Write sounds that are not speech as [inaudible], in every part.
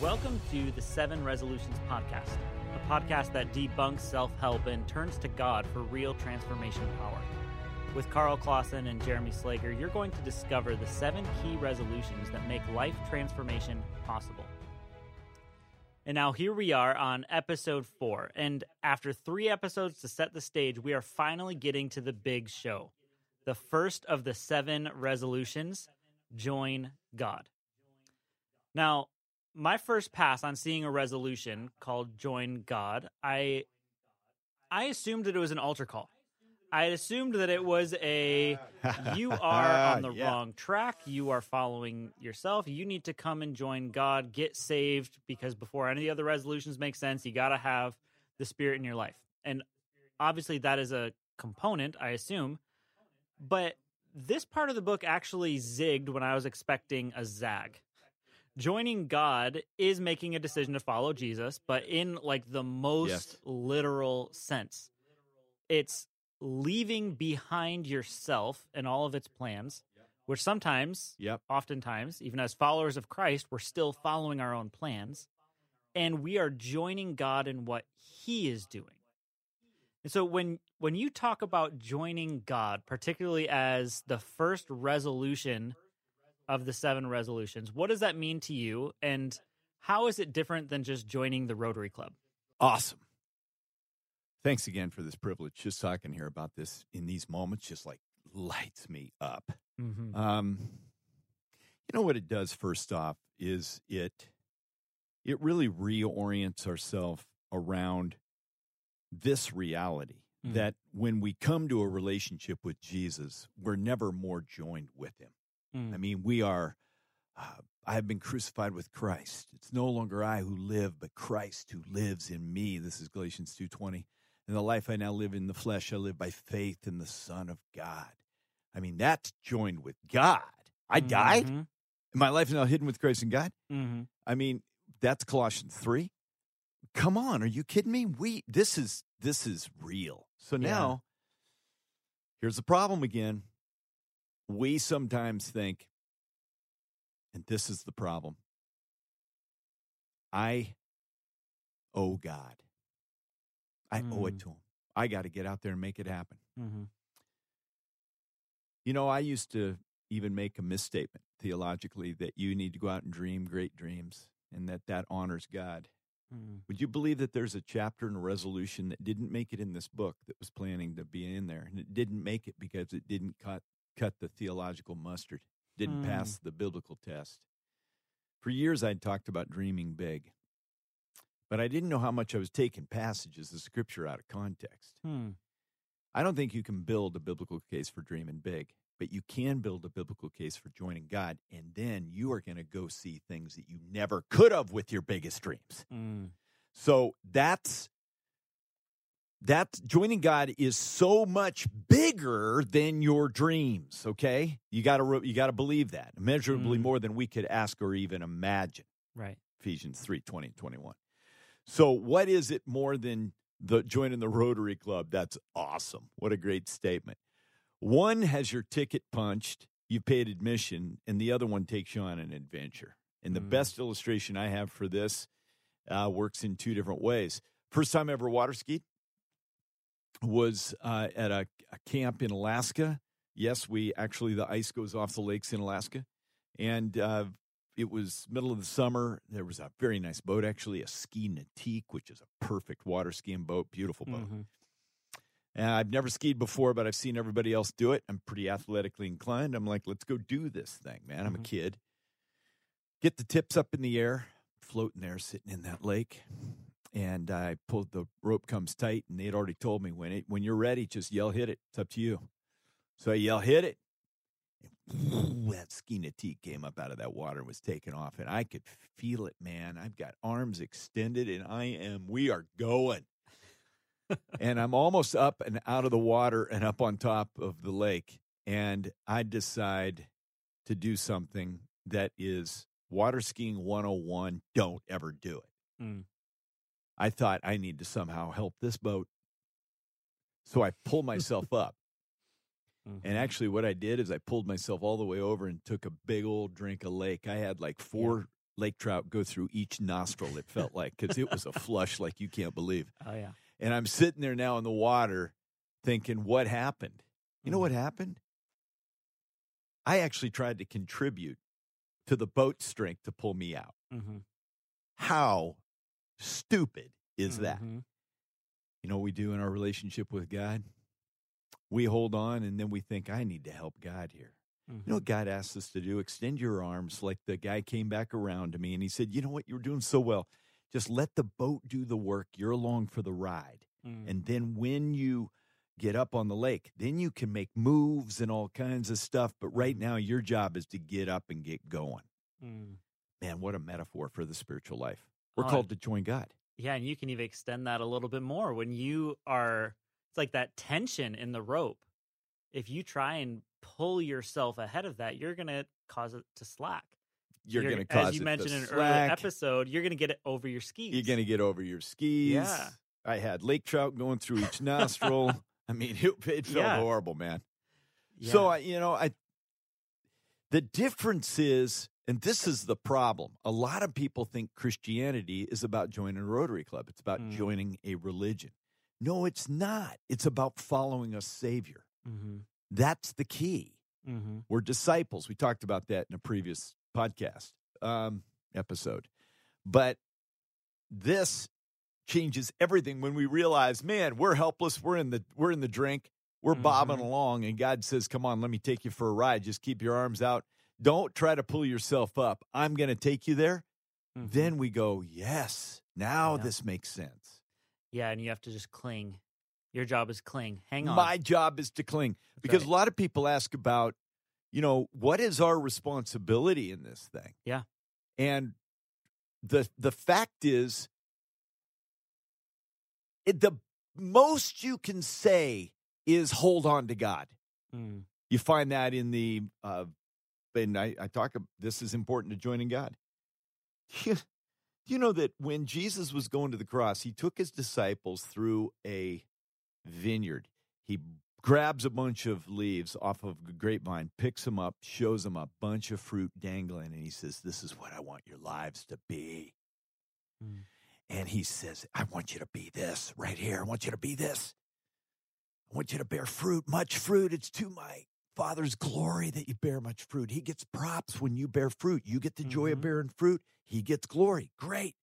Welcome to the Seven Resolutions Podcast, a podcast that debunks self help and turns to God for real transformation power. With Karl Clauson and Jeremy Slager, you're going to discover the seven key resolutions that make life transformation possible. And now here we are on episode four. And after three episodes to set the stage, we are finally getting to the big show. The first of the seven resolutions join God. Now, my first pass on seeing a resolution called join God, I I assumed that it was an altar call. I had assumed that it was a you [laughs] are on the Yeah. wrong track, you are following yourself, you need to come and join God, get saved because before any of the other resolutions make sense, you got to have the spirit in your life. And obviously that is a component, I assume. But this part of the book actually zigged when I was expecting a zag joining God is making a decision to follow Jesus, but in like the most Yes. literal sense. It's leaving behind yourself and all of its plans, which sometimes, Yep. oftentimes, even as followers of Christ, we're still following our own plans. And we are joining God in what He is doing. And so when when you talk about joining God, particularly as the first resolution of the seven resolutions. What does that mean to you? And how is it different than just joining the Rotary Club? Awesome. Thanks again for this privilege. Just talking here about this in these moments just like lights me up. Mm-hmm. Um, you know what it does first off is it it really reorients ourselves around this reality Mm. that when we come to a relationship with Jesus, we're never more joined with him. Mm. I mean, we are. Uh, I have been crucified with Christ. It's no longer I who live, but Christ who lives in me. This is Galatians two twenty. In the life I now live in the flesh, I live by faith in the Son of God. I mean, that's joined with God. I died. Mhm. My life is now hidden with Christ in God. Mhm. I mean, that's Colossians three. Come on, are you kidding me? We this is this is real. So Yeah. now, here's the problem again. We sometimes think, and this is the problem. I owe God. I owe it Mm. to him. I got to get out there and make it happen. Mhm. You know, I used to even make a misstatement theologically that you need to go out and dream great dreams and that that honors God. Mhm. Would you believe that there's a chapter and a resolution that didn't make it in this book that was planning to be in there? And it didn't make it because it didn't cut cut the theological mustard, didn't Mm. pass the biblical test. For years I'd talked about dreaming big. But I didn't know how much I was taking passages of scripture out of context. Hmm. I don't think you can build a biblical case for dreaming big, but you can build a biblical case for joining God, and then you are going to go see things that you never could have with your biggest dreams. Mm. So that's that's joining God is so much bigger than your dreams. Okay, you got to you got to believe that immeasurably Mm. more than we could ask or even imagine. Right. Ephesians 3 20 and 21. So, what is it more than the joining the Rotary Club? That's awesome. What a great statement. One has your ticket punched, you paid admission, and the other one takes you on an adventure. And the Mm. best illustration I have for this uh, works in two different ways. First time I ever water skied was uh, at a, a camp in Alaska. Yes, we actually, the ice goes off the lakes in Alaska. And uh, it was middle of the summer. There was a very nice boat, actually, a ski Nautique, which is a perfect water skiing boat, beautiful boat. Mhm. And I've never skied before, but I've seen everybody else do it. I'm pretty athletically inclined. I'm like, let's go do this thing, man. I'm a Mhm. kid. Get the tips up in the air, floating there, sitting in that lake. And I pulled the rope comes tight, and they had already told me when it when you're ready, just yell hit it. It's up to you. So I yell hit it. And that ski Nautique came up out of that water and was taken off, and I could feel it, man. I've got arms extended, and I am. We are going and I'm almost up and out of the water and up on top of the lake. And I decide to do something that is water skiing 101. Don't ever do it. Mm. I thought I need to somehow help this boat. So I pull myself [laughs] up. Mhm. And actually, what I did is I pulled myself all the way over and took a big old drink of lake. I had like four lake trout go through each nostril. It felt like because it was a flush like you can't believe. Oh yeah. And I'm sitting there now in the water, thinking, what happened? You know Mhm. what happened? I actually tried to contribute to the boat strength to pull me out. Mm-hmm. How stupid is that? Mm-hmm. You know what we do in our relationship with God? We hold on and then we think, I need to help God here. You know what God asks us to do? Extend your arms like the guy came back around to me and he said, You know what? You're doing so well. Just let the boat do the work. You're along for the ride. Mm-hmm. And then when you get up on the lake, then you can make moves and all kinds of stuff. But right now, your job is to get up and get going. Mm. Man, what a metaphor for the spiritual life. We're Oh, called to join God. Yeah, and you can even extend that a little bit more when you are. It's like that tension in the rope. If you try and pull yourself ahead of that, you're gonna cause it to slack. You're, going to as cause you mentioned in an slack. earlier episode. You're gonna get it over your skis. You're going to get over your skis. Yeah. I had lake trout going through each nostril. [laughs] I mean, [laughs] it, it felt Yeah. horrible, man. Yeah. So I, you know, I the difference is, and this is the problem. A lot of people think Christianity is about joining a Rotary Club. It's about Mm. joining a religion. No, it's not. It's about following a Savior. Mm-hmm. That's the key. Mm-hmm. We're disciples. We talked about that in a previous podcast um, episode. But this changes everything when we realize, man, we're helpless. We're in the we're in the drink. We're bobbing Mhm. along, and God says, "Come on, let me take you for a ride. Just keep your arms out. Don't try to pull yourself up. I'm going to take you there." Then we go, "Yes, now Mm-hmm. Yeah. this makes sense." yeah, and you have to just cling. Your job is cling. Hang on. My job is to cling That's because right. a lot of people ask about, you know, what is our responsibility in this thing? Yeah. And the the fact is it, the most you can say is hold on to God. Mm. You find that in the uh and I, I talk this is important to joining God. you know that when Jesus was going to the cross, he took his disciples through a vineyard. He grabs a bunch of leaves off of a grapevine, picks them up, shows them a bunch of fruit dangling, and he says, This is what I want your lives to be. Mm. And he says, I want you to be this right here. I want you to be this. I want you to bear fruit, much fruit. It's to my Father's glory that you bear much fruit. He gets props when you bear fruit. You get the joy of Mhm. bearing fruit. He gets glory. Great.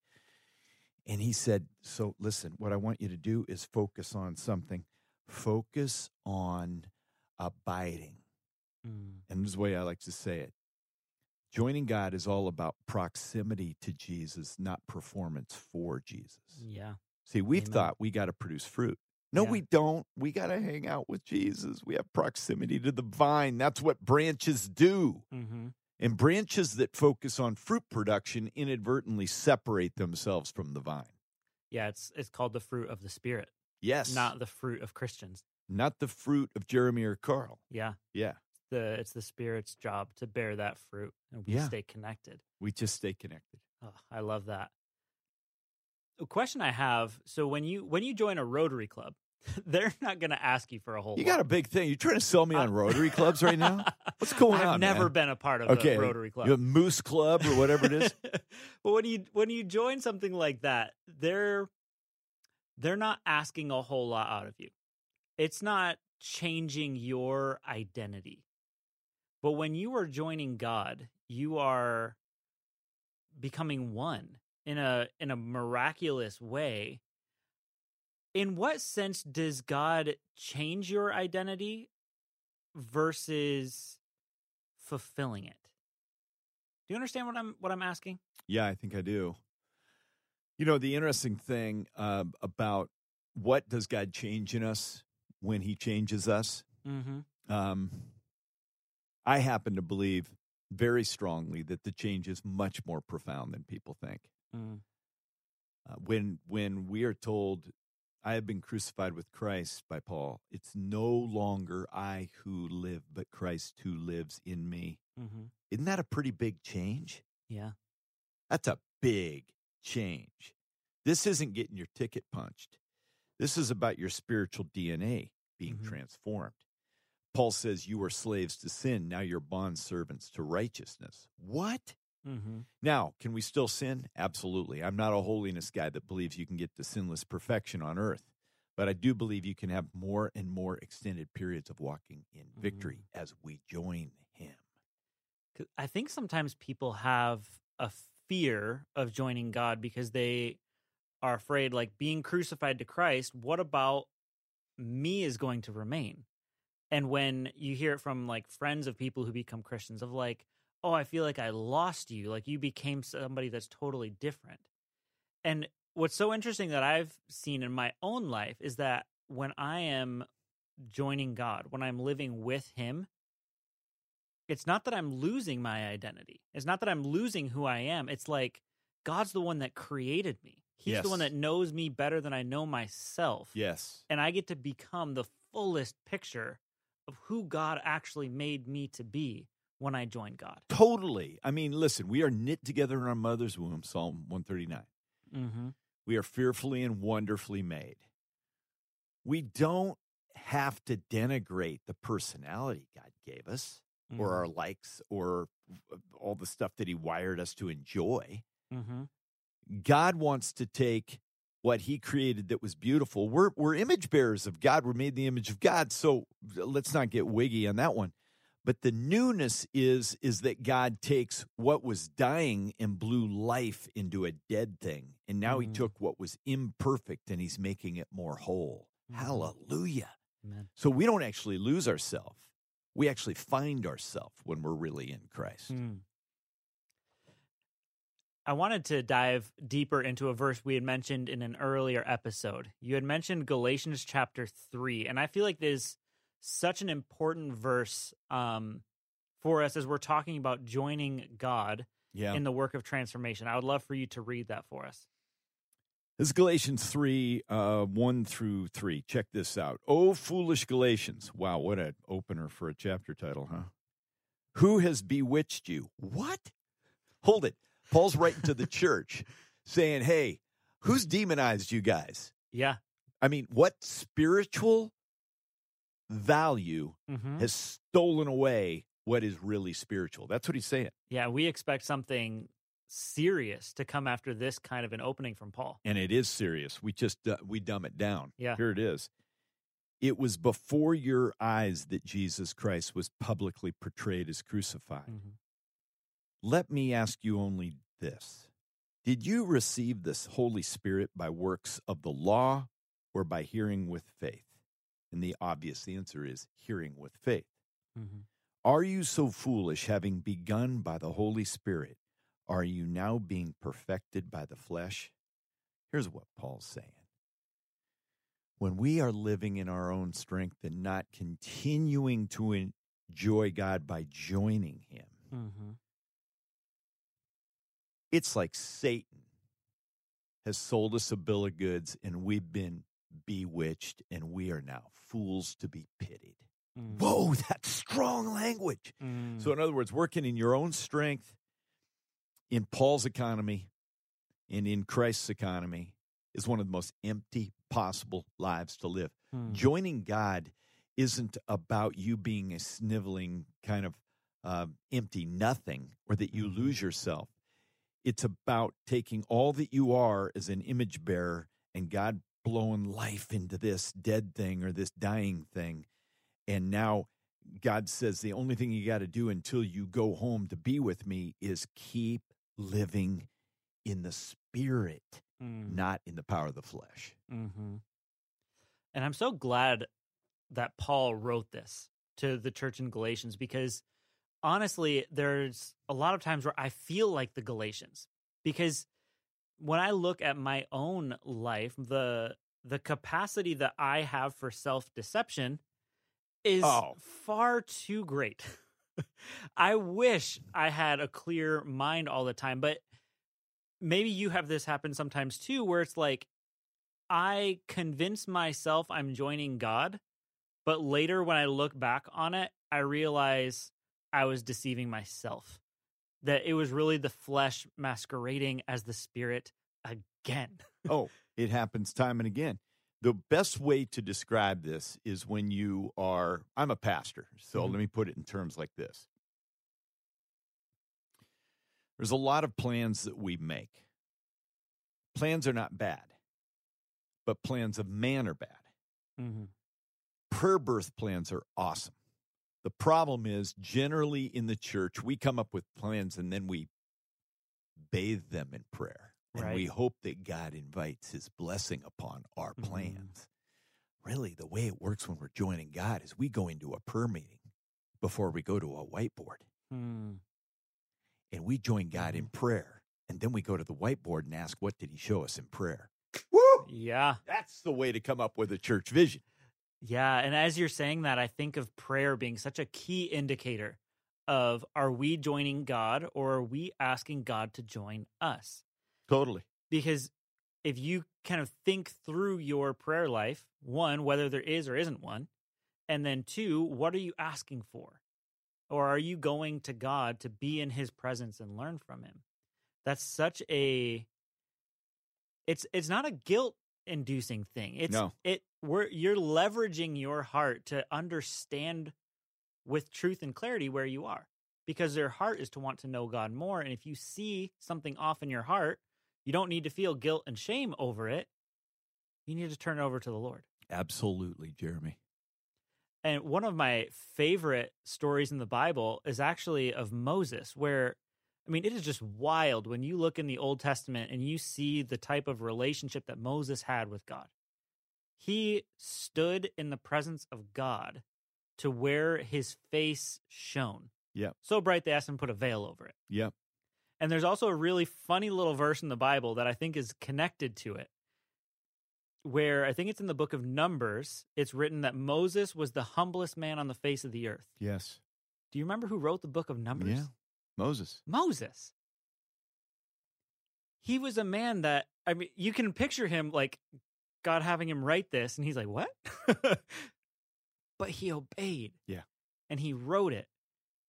And he said, So listen, what I want you to do is focus on something. Focus on abiding. Mm. And this is the way I like to say it. Joining God is all about proximity to Jesus, not performance for Jesus. Yeah. See, we've Amen. thought we got to produce fruit. No, Yeah. we don't. We got to hang out with Jesus. We have proximity to the vine. That's what branches do. Mm-hmm. And branches that focus on fruit production inadvertently separate themselves from the vine. Yeah, it's it's called the fruit of the spirit, Yes. not the fruit of Christians. not the fruit of Jeremy or Karl. Yeah. Yeah. The it's the spirit's job to bear that fruit and we Yeah. stay connected. We just stay connected. Oh, I love that. A question I have, so when you when you join a Rotary Club, [laughs] they're not going to ask you for a whole You lot. got a big thing. You're trying to sell me uh, on Rotary clubs right now? [laughs] What's going on? I've never man? been a part of Okay, a Rotary Club. You Moose Club or whatever it is. [laughs] but when you when you join something like that, they're they're not asking a whole lot out of you. It's not changing your identity. But when you are joining God, you are becoming one in a in a miraculous way. In what sense does God change your identity versus fulfilling it? Do you understand what I'm what I'm asking? Yeah, I think I do. You know, the interesting thing uh, about what does God change in us when He changes us? Mm-hmm. Um, I happen to believe very strongly that the change is much more profound than people think. Mm. Uh, when when we are told, "I have been crucified with Christ," by Paul, it's no longer I who live, but Christ who lives in me. Mm-hmm. Isn't that a pretty big change? Yeah. That's a big change. This isn't getting your ticket punched. This is about your spiritual DNA being Mhm. transformed. Paul says you were slaves to sin, now you're bond servants to righteousness. What? Mm-hmm. Now, can we still sin? Absolutely. I'm not a holiness guy that believes you can get to sinless perfection on earth, but I do believe you can have more and more extended periods of walking in victory as we join Him. I think sometimes people have a fear of joining God because they are afraid, like being crucified to Christ, what about me is going to remain? And when you hear it from like friends of people who become Christians, of like, oh, I feel like I lost you, like you became somebody that's totally different. And what's so interesting that I've seen in my own life is that when I am joining God, when I'm living with Him, it's not that I'm losing my identity. It's not that I'm losing who I am. It's like God's the one that created me. He's Yes. the one that knows me better than I know myself. Yes. And I get to become the fullest picture of who God actually made me to be when I join God. Totally. I mean, listen, we are knit together in our mother's womb, Psalm 139. Mm-hmm. We are fearfully and wonderfully made. We don't have to denigrate the personality God gave us or our likes or all the stuff that He wired us to enjoy. Mm-hmm. God wants to take what He created that was beautiful. We're, we're image bearers of God, we're made in the image of God. So let's not get wiggy on that one. But the newness is is that God takes what was dying and blew life into a dead thing. And now he Mhm. took what was imperfect and he's making it more whole. Mhm. Hallelujah. Amen. So we don't actually lose ourselves. We actually find ourselves when we're really in Christ. Mm. I wanted to dive deeper into a verse we had mentioned in an earlier episode. You had mentioned Galatians chapter 3, and I feel like there's such an important verse um, for us as we're talking about joining God Yeah. in the work of transformation. I would love for you to read that for us. This is Galatians 3, uh, 1 through 3. Check this out. Oh, foolish Galatians. Wow, what an opener for a chapter title, huh? Who has bewitched you? What? Hold it. Paul's writing to the [laughs] church saying, hey, who's demonized you guys? Yeah. I mean, what spiritual value hmm has stolen away what is really spiritual? That's what he's saying. Yeah, we expect something serious to come after this kind of an opening from Paul. and it is serious. We just uh, we dumb it down. Yeah. Here it is. It was before your eyes that Jesus Christ was publicly portrayed as crucified. Mhm. Let me ask you only this. Did you receive this Holy Spirit by works of the law or by hearing with faith? And the obvious answer is hearing with faith. Mhm. Are you so foolish, having begun by the Holy Spirit? Are you now being perfected by the flesh? Here's what Paul's saying. When we are living in our own strength and not continuing to enjoy God by joining Him, Mhm. it's like Satan has sold us a bill of goods and we've been bewitched and we are now fools to be pitied. Mm. Whoa, [laughs] that's strong language. Mm. So, in other words, working in your own strength, in Paul's economy, and in Christ's economy is one of the most empty possible lives to live. Mm. Joining God isn't about you being a sniveling kind of uh, empty nothing or that you Mhm. lose yourself. It's about taking all that you are as an image bearer and God blowing life into this dead thing or this dying thing. And now God says the only thing you got to do until you go home to be with me is keep living in the spirit, Mm. not in the power of the flesh. hmm And I'm so glad that Paul wrote this to the church in Galatians because honestly, there's a lot of times where I feel like the Galatians because when I look at my own life, the the capacity that I have for self deception is Oh. far too great. [laughs] I wish I had a clear mind all the time, but maybe you have this happen sometimes too, where it's like I convince myself I'm joining God, but later when I look back on it, I realize I was deceiving myself. That it was really the flesh masquerading as the spirit again. [laughs] oh, it happens time and again. The best way to describe this is when you are, I'm a pastor, so Mhm. let me put it in terms like this. There's a lot of plans that we make. Plans are not bad, but plans of man are bad. Mm-hmm. Prayer birth plans are awesome. The problem is, generally in the church, we come up with plans and then we bathe them in prayer. And Right. we hope that God invites his blessing upon our Mhm. plans. Really, the way it works when we're joining God is we go into a prayer meeting before we go to a whiteboard Mm. and we join God Mm-hmm. in prayer. And then we go to the whiteboard and ask, what did he show us in prayer? Woo! Yeah. That's the way to come up with a church vision. Yeah. And as you're saying that, I think of prayer being such a key indicator of are we joining God or are we asking God to join us? Totally. Because if you kind of think through your prayer life, one, whether there is or isn't one, and then two, what are you asking for? Or are you going to God to be in his presence and learn from him? That's such a it's it's not a guilt inducing thing. It's No. it we're you're leveraging your heart to understand with truth and clarity where you are. Because their heart is to want to know God more. And if you see something off in your heart, you don't need to feel guilt and shame over it. You need to turn it over to the Lord. Absolutely, Jeremy. And one of my favorite stories in the Bible is actually of Moses, where, I mean, it is just wild when you look in the Old Testament and you see the type of relationship that Moses had with God. He stood in the presence of God to where his face shone. Yep. So bright they asked him to put a veil over it. Yep. And there's also a really funny little verse in the Bible that I think is connected to it, where I think it's in the book of Numbers. It's written that Moses was the humblest man on the face of the earth. Yes. Do you remember who wrote the book of Numbers? Yeah. Moses. Moses. He was a man that, I mean, you can picture him like God having him write this, and he's like, what? [laughs] but he obeyed. Yeah. And he wrote it.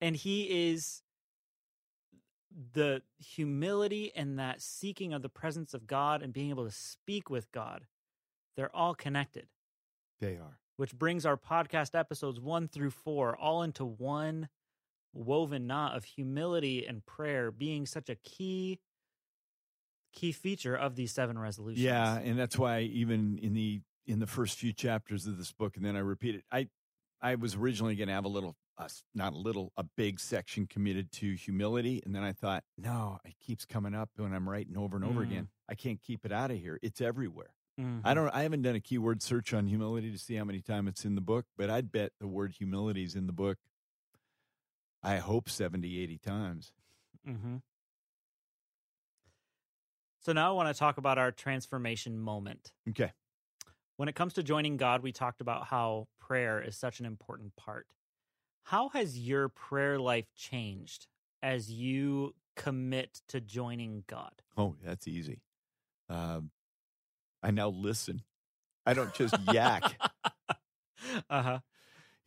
And he is the humility and that seeking of the presence of God and being able to speak with God. They're all connected, They are. which brings our podcast episodes one through four all into one woven knot of humility and prayer being such a key key feature of these seven resolutions. Yeah, and that's why even in the in the first few chapters of this book, and then I repeat it. I I was originally going to have a little, uh, not a little, a big section committed to humility, and then I thought, no, it keeps coming up when I'm writing over and over Mm. again. I can't keep it out of here. It's everywhere. Mhm. I don't. I haven't done a keyword search on humility to see how many times it's in the book, but I'd bet the word humility is in the book. I hope 70, 80 times. Mm-hmm. So now I want to talk about our transformation moment. Okay. When it comes to joining God, we talked about how prayer is such an important part. How has your prayer life changed as you commit to joining God? Oh, that's easy. Um, I now listen. I don't just yak. [laughs] uh huh.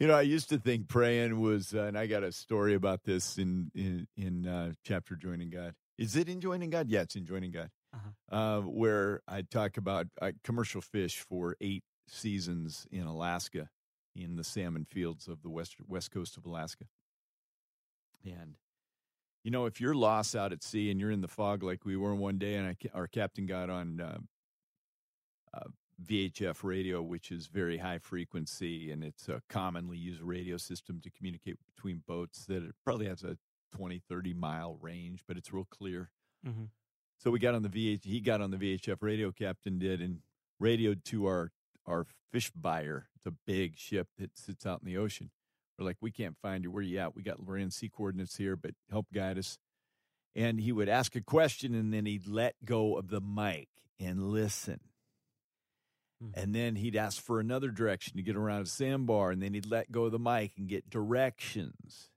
You know, I used to think praying was, uh, and I got a story about this in in in uh, chapter joining God. Is it in joining God? Yeah, it's in joining God, Uh-huh. uh, where I talk about uh, commercial fish for eight seasons in Alaska, in the salmon fields of the west west coast of Alaska. And you know, if you're lost out at sea and you're in the fog like we were one day, and I, our captain got on uh, uh, VHF radio, which is very high frequency, and it's a commonly used radio system to communicate between boats that it probably has a 20, 30 mile range, but it's real clear. Mhm. So we got on the VH, he got on the VHF radio, captain did, and radioed to our, our fish buyer. It's a big ship that sits out in the ocean. We're like, we can't find you. Where you at? We got Loran-C coordinates here, but help guide us. And he would ask a question and then he'd let go of the mic and listen. Mhm. And then he'd ask for another direction to get around a sandbar, and then he'd let go of the mic and get directions.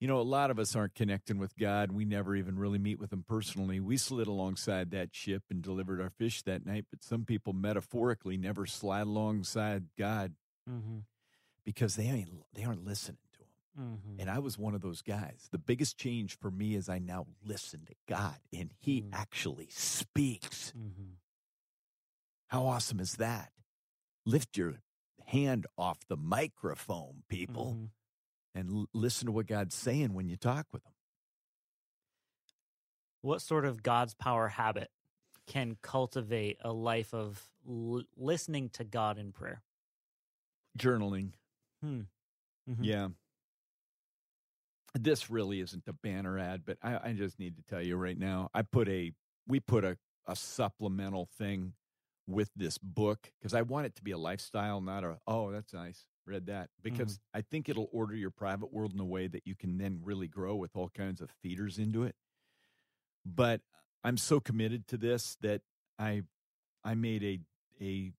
You know, a lot of us aren't connecting with God. We never even really meet with Him personally. We slid alongside that ship and delivered our fish that night, but some people metaphorically never slide alongside God Mm-hmm. because they ain't they aren't listening to Him. Mm-hmm. And I was one of those guys. The biggest change for me is I now listen to God, and He Mm. actually speaks. Mm-hmm. How awesome is that? Lift your hand off the microphone, people, Mhm. and l- listen to what God's saying when you talk with Him. What sort of God's power habit can cultivate a life of l- listening to God in prayer? Journaling. Hmm. Mhm. Yeah. This really isn't a banner ad, but I, I just need to tell you right now. I put a we put a, a supplemental thing with this book because I want it to be a lifestyle, not a oh, that's nice. Read that. Mm-hmm. Because I think it'll order your private world in a way that you can then really grow with all kinds of feeders into it. But uh, I'm so committed to this that I I made a a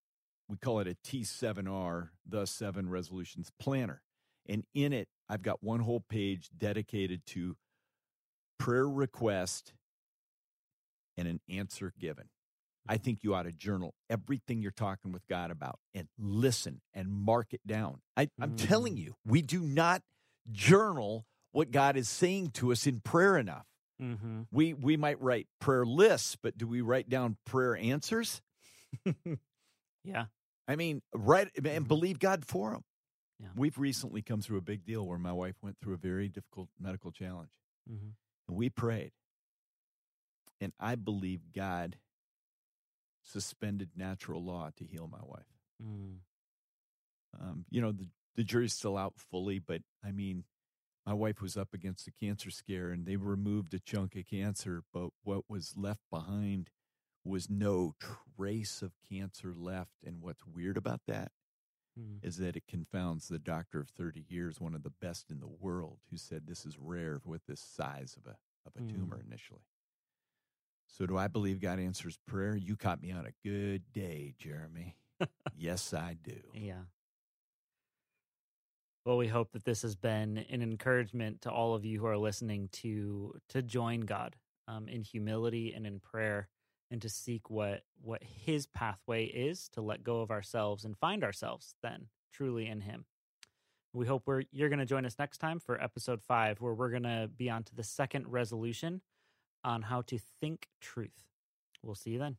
we call it a T7R, the seven resolutions planner. And in it, I've got one whole page dedicated to prayer request and an answer given. I think you ought to journal everything you're talking with God about and listen and mark it down. I, I'm telling Mm. you, we do not journal what God is saying to us in prayer enough. Mm-hmm. We we might write prayer lists, but do we write down prayer answers? [laughs] yeah. I mean, write and Mhm. believe God for them. Yeah. We've recently come through a big deal where my wife went through a very difficult medical challenge, Mm-hmm. and we prayed, and I believe God suspended natural law to heal my wife. Mm. Um, you know, the the jury's still out fully, but I mean, my wife was up against a cancer scare, and they removed a chunk of cancer, but what was left behind was no trace of cancer left. And what's weird about that Mm. is that it confounds the doctor of 30 years, one of the best in the world, who said this is rare with this size of a of a tumor initially. So do I believe God answers prayer? You caught me on a good day, Jeremy. [laughs] yes, I do. Yeah. Well, we hope that this has been an encouragement to all of you who are listening to to join God um, in humility and in prayer, and to seek what what His pathway is to let go of ourselves and find ourselves then truly in Him. We hope we're you're going to join us next time for episode five, where we're going to be on to the second resolution on how to think truth. We'll see you then.